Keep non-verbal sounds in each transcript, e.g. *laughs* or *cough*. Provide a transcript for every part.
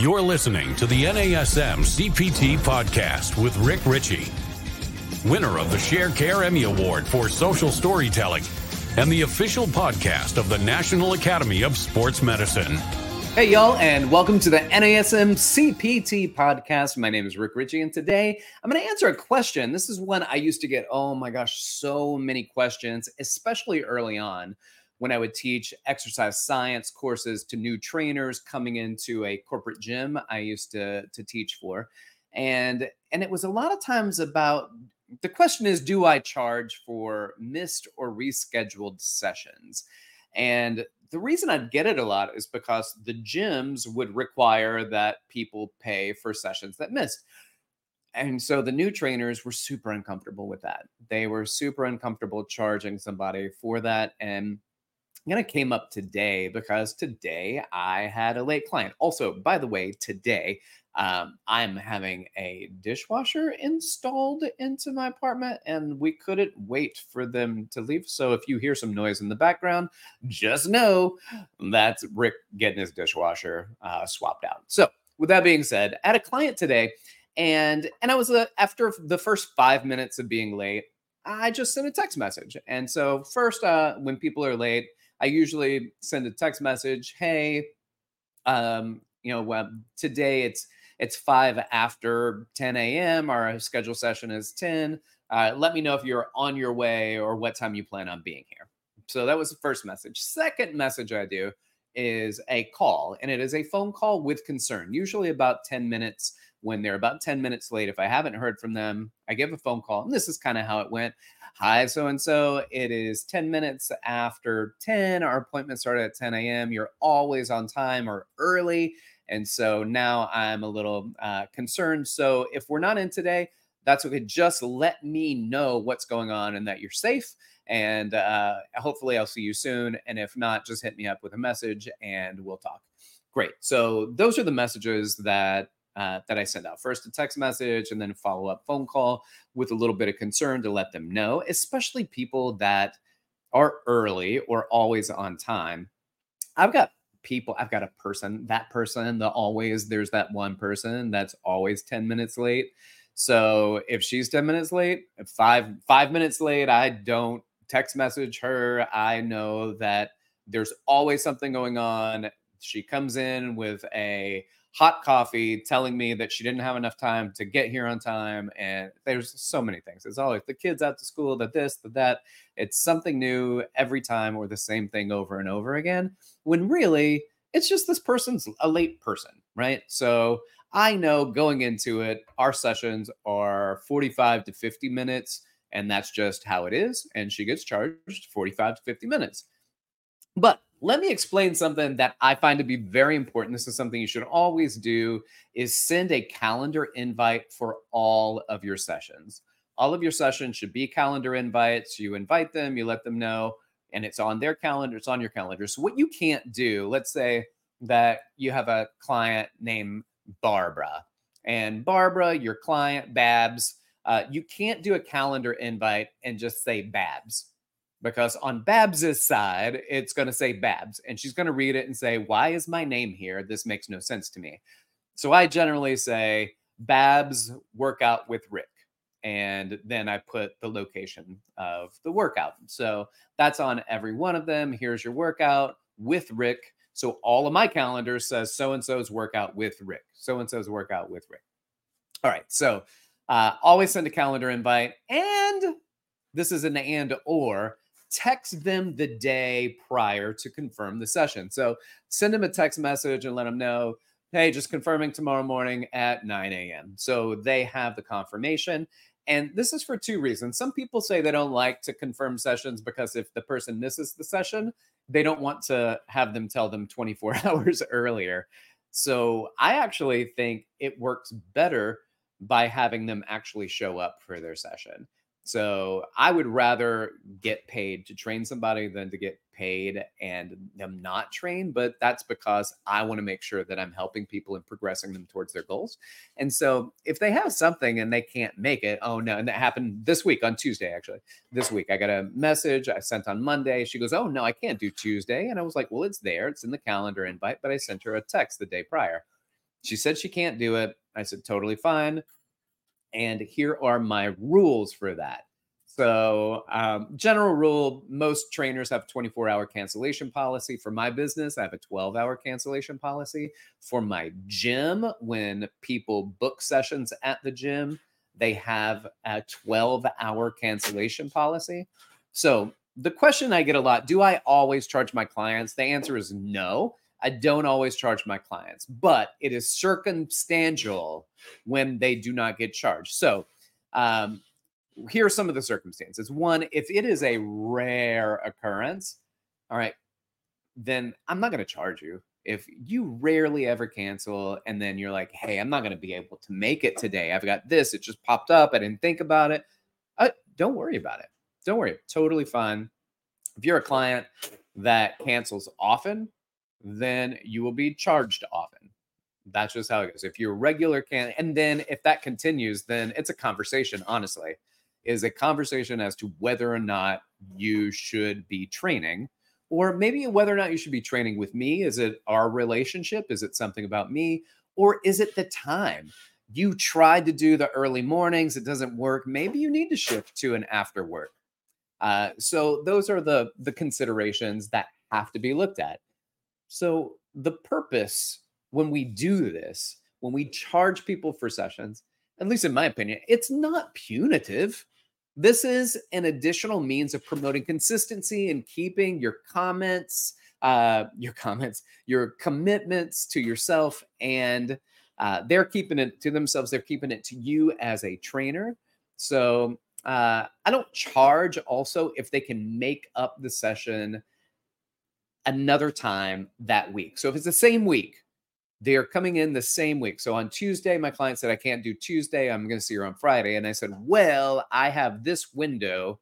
You're listening to the NASM CPT podcast with Rick Richey, winner of the Sharecare Emmy Award for Social Storytelling and the official podcast of the National Academy of Sports Medicine. Hey, y'all, and welcome to the NASM CPT podcast. My name is Rick Richey, and today I'm going to answer a question. This is one I used to get, oh my gosh, so many questions, especially early on when I would teach exercise science courses to new trainers coming into a corporate gym I used to, to teach for. And and it was a lot of times about the question is do I charge for missed or rescheduled sessions? And the reason I'd get it a lot is because the gyms would require that people pay for sessions that missed. And so the new trainers were super uncomfortable with that. They were super uncomfortable charging somebody for that. And kind of came up today because today I had a late client. Also, by the way, today um, I'm having a dishwasher installed into my apartment and we couldn't wait for them to leave. So if you hear some noise in the background, just know that's Rick getting his dishwasher uh, swapped out. So with that being said, I had a client today and and I was uh, after the first five minutes of being late, I just sent a text message. And so first, uh, when people are late, I usually send a text message, "Hey, um, you know, well, today it's it's five after 10 a.m. Our schedule session is 10. Uh, let me know if you're on your way or what time you plan on being here." So that was the first message. Second message I do is a call, and it is a phone call with concern, usually about 10 minutes when they're about 10 minutes late. If I haven't heard from them, I give a phone call. And this is kind of how it went. Hi, so and so. It is 10 minutes after 10. Our appointment started at 10 a.m. You're always on time or early. And so now I'm a little uh, concerned. So if we're not in today, that's okay. Just let me know what's going on and that you're safe. And uh, hopefully I'll see you soon. And if not, just hit me up with a message and we'll talk. Great. So those are the messages that uh, that I send out. First, a text message and then a follow up phone call with a little bit of concern to let them know, especially people that are early or always on time. I've got people, I've got a person, that person, the always, there's that one person that's always 10 minutes late. So if she's 10 minutes late, five five minutes late, I don't text message her. I know that there's always something going on. She comes in with a hot coffee telling me that she didn't have enough time to get here on time. And there's so many things. It's always the kids out to school, the this, the that. It's something new every time or the same thing over and over again. When really, it's just this person's a late person, right? So I know going into it, our sessions are 45 to 50 minutes, and that's just how it is. And she gets charged 45 to 50 minutes. But let me explain something that I find to be very important. This is something you should always do is send a calendar invite for all of your sessions. All of your sessions should be calendar invites. You invite them, you let them know, and it's on their calendar, it's on your calendar. So what you can't do, let's say that you have a client named Barbara, and Barbara, your client Babs, uh, you can't do a calendar invite and just say Babs because on Babs's side, it's going to say Babs, and she's going to read it and say, Why is my name here? This makes no sense to me. So I generally say, Babs workout with Rick. And then I put the location of the workout. So that's on every one of them. Here's your workout with Rick. So all of my calendar says so and so's workout with Rick. So and so's workout with Rick. All right. So uh, always send a calendar invite. And this is an and or text them the day prior to confirm the session. So send them a text message and let them know, hey, just confirming tomorrow morning at 9 a.m. So they have the confirmation. And this is for two reasons. Some people say they don't like to confirm sessions because if the person misses the session, they don't want to have them tell them 24 *laughs* hours earlier. So I actually think it works better by having them actually show up for their session. So I would rather get paid to train somebody than to get paid and them not train. But that's because I want to make sure that I'm helping people and progressing them towards their goals. And so if they have something and they can't make it, oh no, and that happened this week on Tuesday, actually. This week, I got a message I sent on Monday. She goes, Oh no, I can't do Tuesday. And I was like, Well, it's there, it's in the calendar invite, but I sent her a text the day prior. She said she can't do it. I said, totally fine. And here are my rules for that. So, um, general rule most trainers have 24 hour cancellation policy. For my business, I have a 12 hour cancellation policy. For my gym, when people book sessions at the gym, they have a 12 hour cancellation policy. So, the question I get a lot do I always charge my clients? The answer is no. I don't always charge my clients, but it is circumstantial when they do not get charged. So, um, here are some of the circumstances. One, if it is a rare occurrence, all right, then I'm not going to charge you. If you rarely ever cancel and then you're like, hey, I'm not going to be able to make it today. I've got this. It just popped up. I didn't think about it. Uh, don't worry about it. Don't worry. Totally fine. If you're a client that cancels often, then you will be charged often. That's just how it goes. If you're a regular can, and then if that continues, then it's a conversation, honestly. Is a conversation as to whether or not you should be training or maybe whether or not you should be training with me. Is it our relationship? Is it something about me? Or is it the time? You tried to do the early mornings it doesn't work. Maybe you need to shift to an after work. Uh, so those are the the considerations that have to be looked at so the purpose when we do this when we charge people for sessions at least in my opinion it's not punitive this is an additional means of promoting consistency and keeping your comments, uh, your comments, your commitments to yourself, and uh, they're keeping it to themselves. They're keeping it to you as a trainer. So uh, I don't charge also if they can make up the session another time that week. So if it's the same week, they're coming in the same week. So on Tuesday, my client said, I can't do Tuesday. I'm going to see her on Friday. And I said, Well, I have this window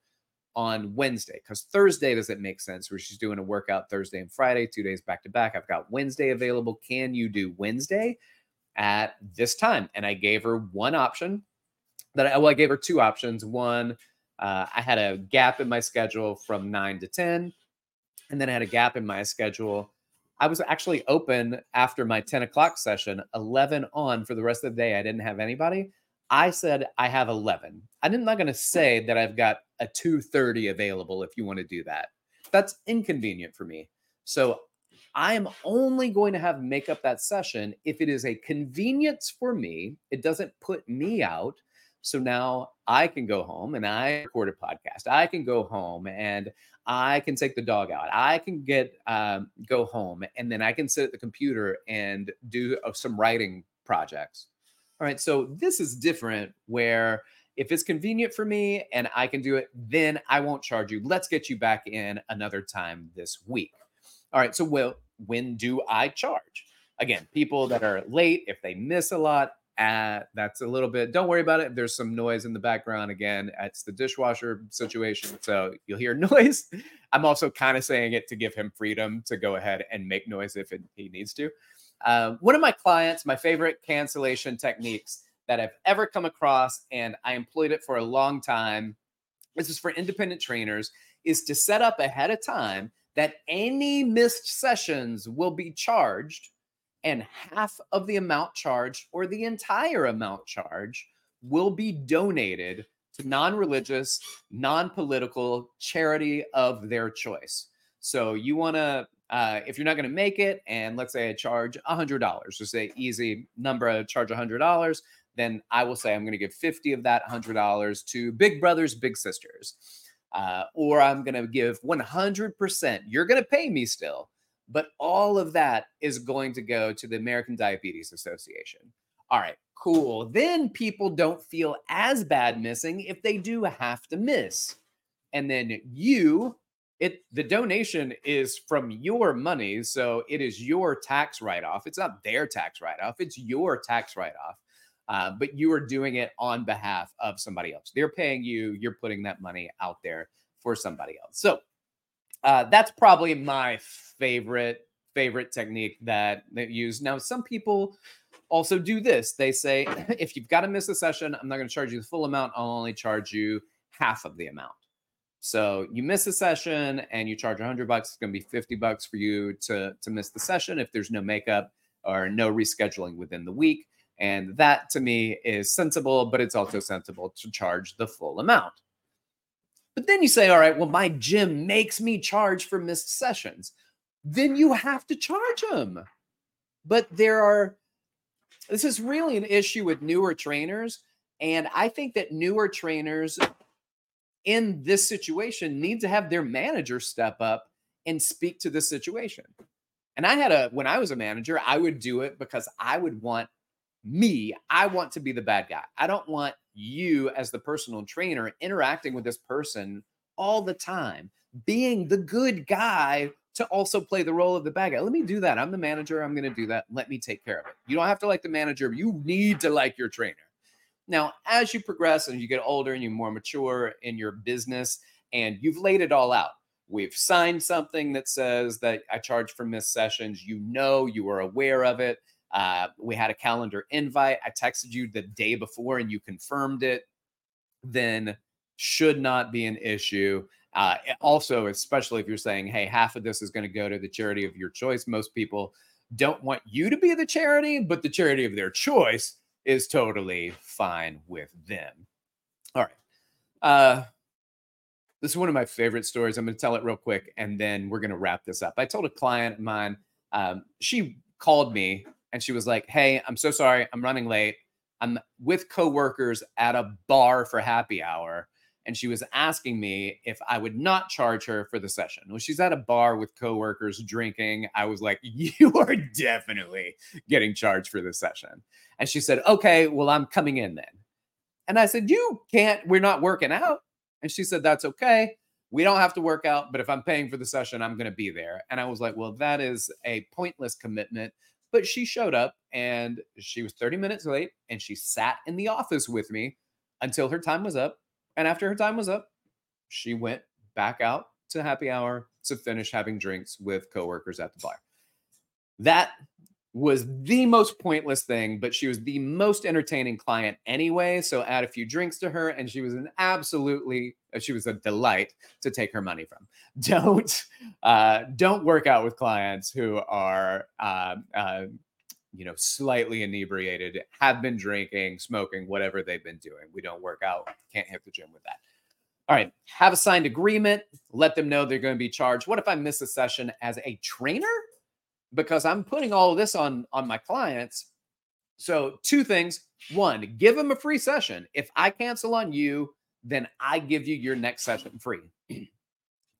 on Wednesday because Thursday doesn't make sense where she's doing a workout Thursday and Friday, two days back to back. I've got Wednesday available. Can you do Wednesday at this time? And I gave her one option that I, well, I gave her two options. One, uh, I had a gap in my schedule from nine to 10. And then I had a gap in my schedule I was actually open after my 10 o'clock session, 11 on for the rest of the day. I didn't have anybody. I said I have 11. I'm not going to say that I've got a 230 available if you want to do that. That's inconvenient for me. So I am only going to have make up that session if it is a convenience for me. It doesn't put me out. So now I can go home and I record a podcast. I can go home and I can take the dog out. I can get um, go home and then I can sit at the computer and do uh, some writing projects. All right, so this is different where if it's convenient for me and I can do it, then I won't charge you. Let's get you back in another time this week. All right, so well, when do I charge? Again, people that are late, if they miss a lot, uh, that's a little bit, don't worry about it. There's some noise in the background. Again, it's the dishwasher situation. So you'll hear *laughs* noise. I'm also kind of saying it to give him freedom to go ahead and make noise if it, he needs to. Um, one of my clients, my favorite cancellation techniques that I've ever come across, and I employed it for a long time. This is for independent trainers, is to set up ahead of time that any missed sessions will be charged and half of the amount charged or the entire amount charged will be donated to non-religious, non-political charity of their choice. So you want to uh, if you're not going to make it, and let's say I charge $100, just say easy number, I charge $100, then I will say I'm going to give 50 of that $100 to Big Brothers, Big Sisters. Uh, or I'm going to give 100%. You're going to pay me still, but all of that is going to go to the American Diabetes Association. All right, cool. Then people don't feel as bad missing if they do have to miss. And then you, it the donation is from your money, so it is your tax write-off. It's not their tax write-off, it's your tax write-off. Uh, but you are doing it on behalf of somebody else. They're paying you, you're putting that money out there for somebody else. So uh, that's probably my favorite favorite technique that they use. Now, some people also do this. They say, *clears throat* if you've got to miss a session, I'm not going to charge you the full amount. I'll only charge you half of the amount. So you miss a session and you charge 100 bucks. It's going to be 50 bucks for you to to miss the session if there's no makeup. or no rescheduling within the week. And that to me is sensible, but it's also sensible to charge the full amount. But then you say, all right, well, my gym makes me charge for missed sessions. Then you have to charge them. But there are, this is really an issue with newer trainers. And I think that newer trainers in this situation need to have their manager step up and speak to the situation. And I had a, when I was a manager, I would do it because I would want me, I want to be the bad guy. I don't want you as the personal trainer interacting with this person all the time, being the good guy to also play the role of the bad guy. Let me do that. I'm the manager. I'm going to do that. Let me take care of it. You don't have to like the manager. You need to like your trainer. Now, as you progress and you get older and you're more mature in your business and you've laid it all out, we've signed something that says that I charge for missed sessions. You know, you are aware of it. Uh, we had a calendar invite. I texted you the day before and you confirmed it. Then should not be an issue. Uh, also, especially if you're saying, hey, half of this is going to go to the charity of your choice, most people don't want you to be the charity, but the charity of their choice is totally fine with them. All right. Uh, this is one of my favorite stories. I'm going to tell it real quick and then we're going to wrap this up. I told a client of mine, um, she called me and she was like, Hey, I'm so sorry. I'm running late. I'm with coworkers at a bar for happy hour. And she was asking me if I would not charge her for the session. Well, she's at a bar with coworkers drinking. I was like, *laughs* You are definitely getting charged for the session. And she said, Okay, well, I'm coming in then. And I said, You can't, we're not working out. And she said, That's okay. We don't have to work out, but if I'm paying for the session, I'm going to be there. And I was like, Well, that is a pointless commitment. But she showed up and she was 30 minutes late and she sat in the office with me until her time was up. And after her time was up, she went back out to happy hour to finish having drinks with coworkers at the bar. That was the most pointless thing, but she was the most entertaining client anyway. So add a few drinks to her, and she was an absolutely uh, she was a delight to take her money from. *laughs* Don't uh, don't work out with clients who are uh, uh, you know slightly inebriated, have been drinking, smoking, whatever they've been doing. We don't work out. Can't hit the gym with that. All right, have a signed agreement. Let them know they're going to be charged. What if I miss a session as a trainer? because I'm putting all of this on on my clients. So two things. One, give them a free session. If I cancel on you, then I give you your next session free. *clears throat*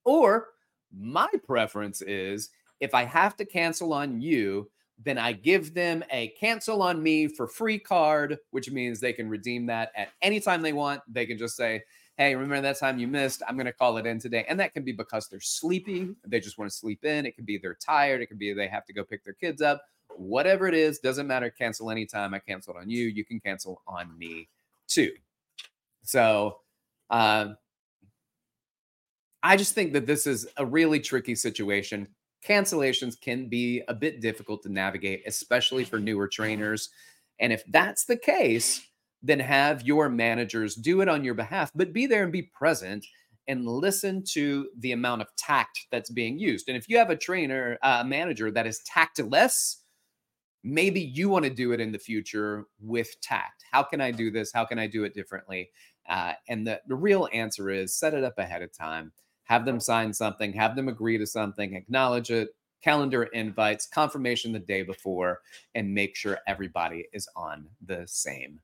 or my preference is if I have to cancel on you, then I give them a cancel on me for free card, which means they can redeem that at any time they want. They can just say, hey, remember that time you missed? I'm going to call it in today. And that can be because they're sleepy. They just want to sleep in. It can be they're tired. It can be they have to go pick their kids up. Whatever it is, doesn't matter. Cancel anytime. I canceled on you. You can cancel on me too. So, uh, I just think that this is a really tricky situation. Cancellations can be a bit difficult to navigate, especially for newer trainers. And if that's the case, then have your managers do it on your behalf, but be there and be present and listen to the amount of tact that's being used. And if you have a trainer, a uh, manager that is tactless, maybe you want to do it in the future with tact. How can I do this? How can I do it differently? Uh, and the, the real answer is set it up ahead of time. Have them sign something, have them agree to something, acknowledge it, calendar invites, confirmation the day before, and make sure everybody is on the same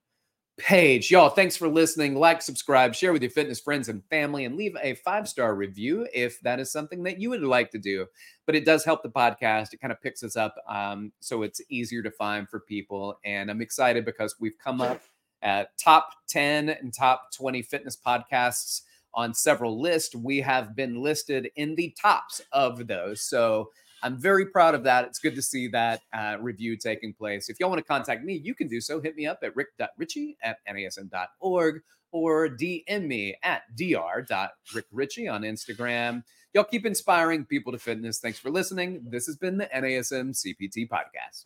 page. Y'all, thanks for listening. Like, subscribe, share with your fitness friends and family, and leave a five star review if that is something that you would like to do. But it does help the podcast. It kind of picks us up um, so it's easier to find for people. And I'm excited because we've come up at top 10 and top 20 fitness podcasts on several lists. We have been listed in the tops of those. So, I'm very proud of that. It's good to see that uh, review taking place. If y'all want to contact me, you can do so. Hit me up at rick.richey at nasm.org or DM me at dr.rickrichey on Instagram. Y'all keep inspiring people to fitness. Thanks for listening. This has been the NASM CPT podcast.